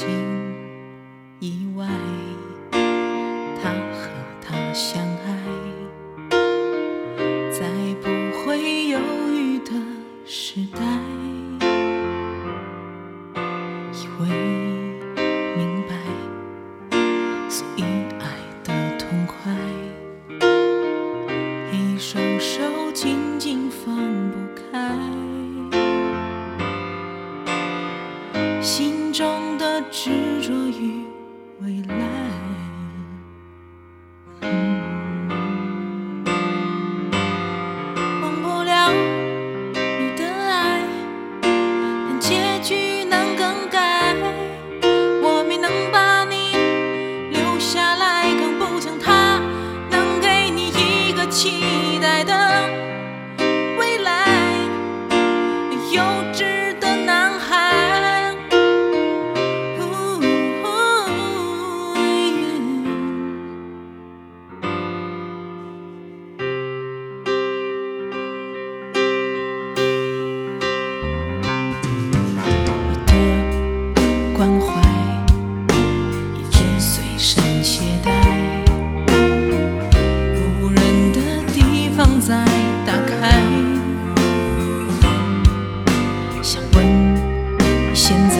曾经以为他和她相爱，在不会犹豫的时代，以为期待的未来。幼稚的男孩。呜我的关怀再打开。想问你现在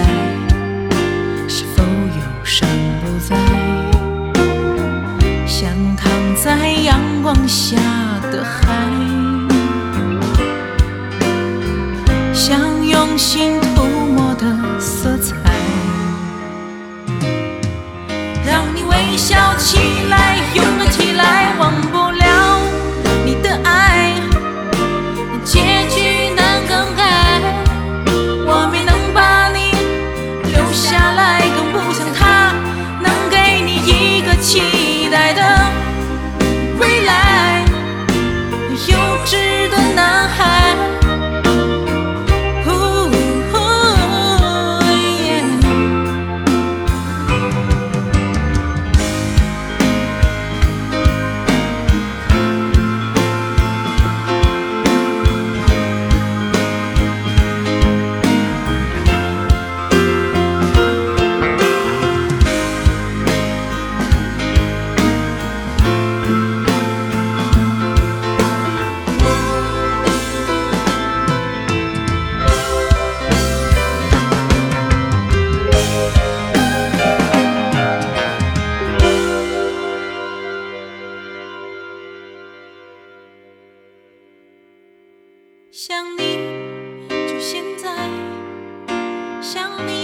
是否忧伤不再？像躺在阳光下的海，像用心涂抹的色彩，让你微笑起，想你就现在想你。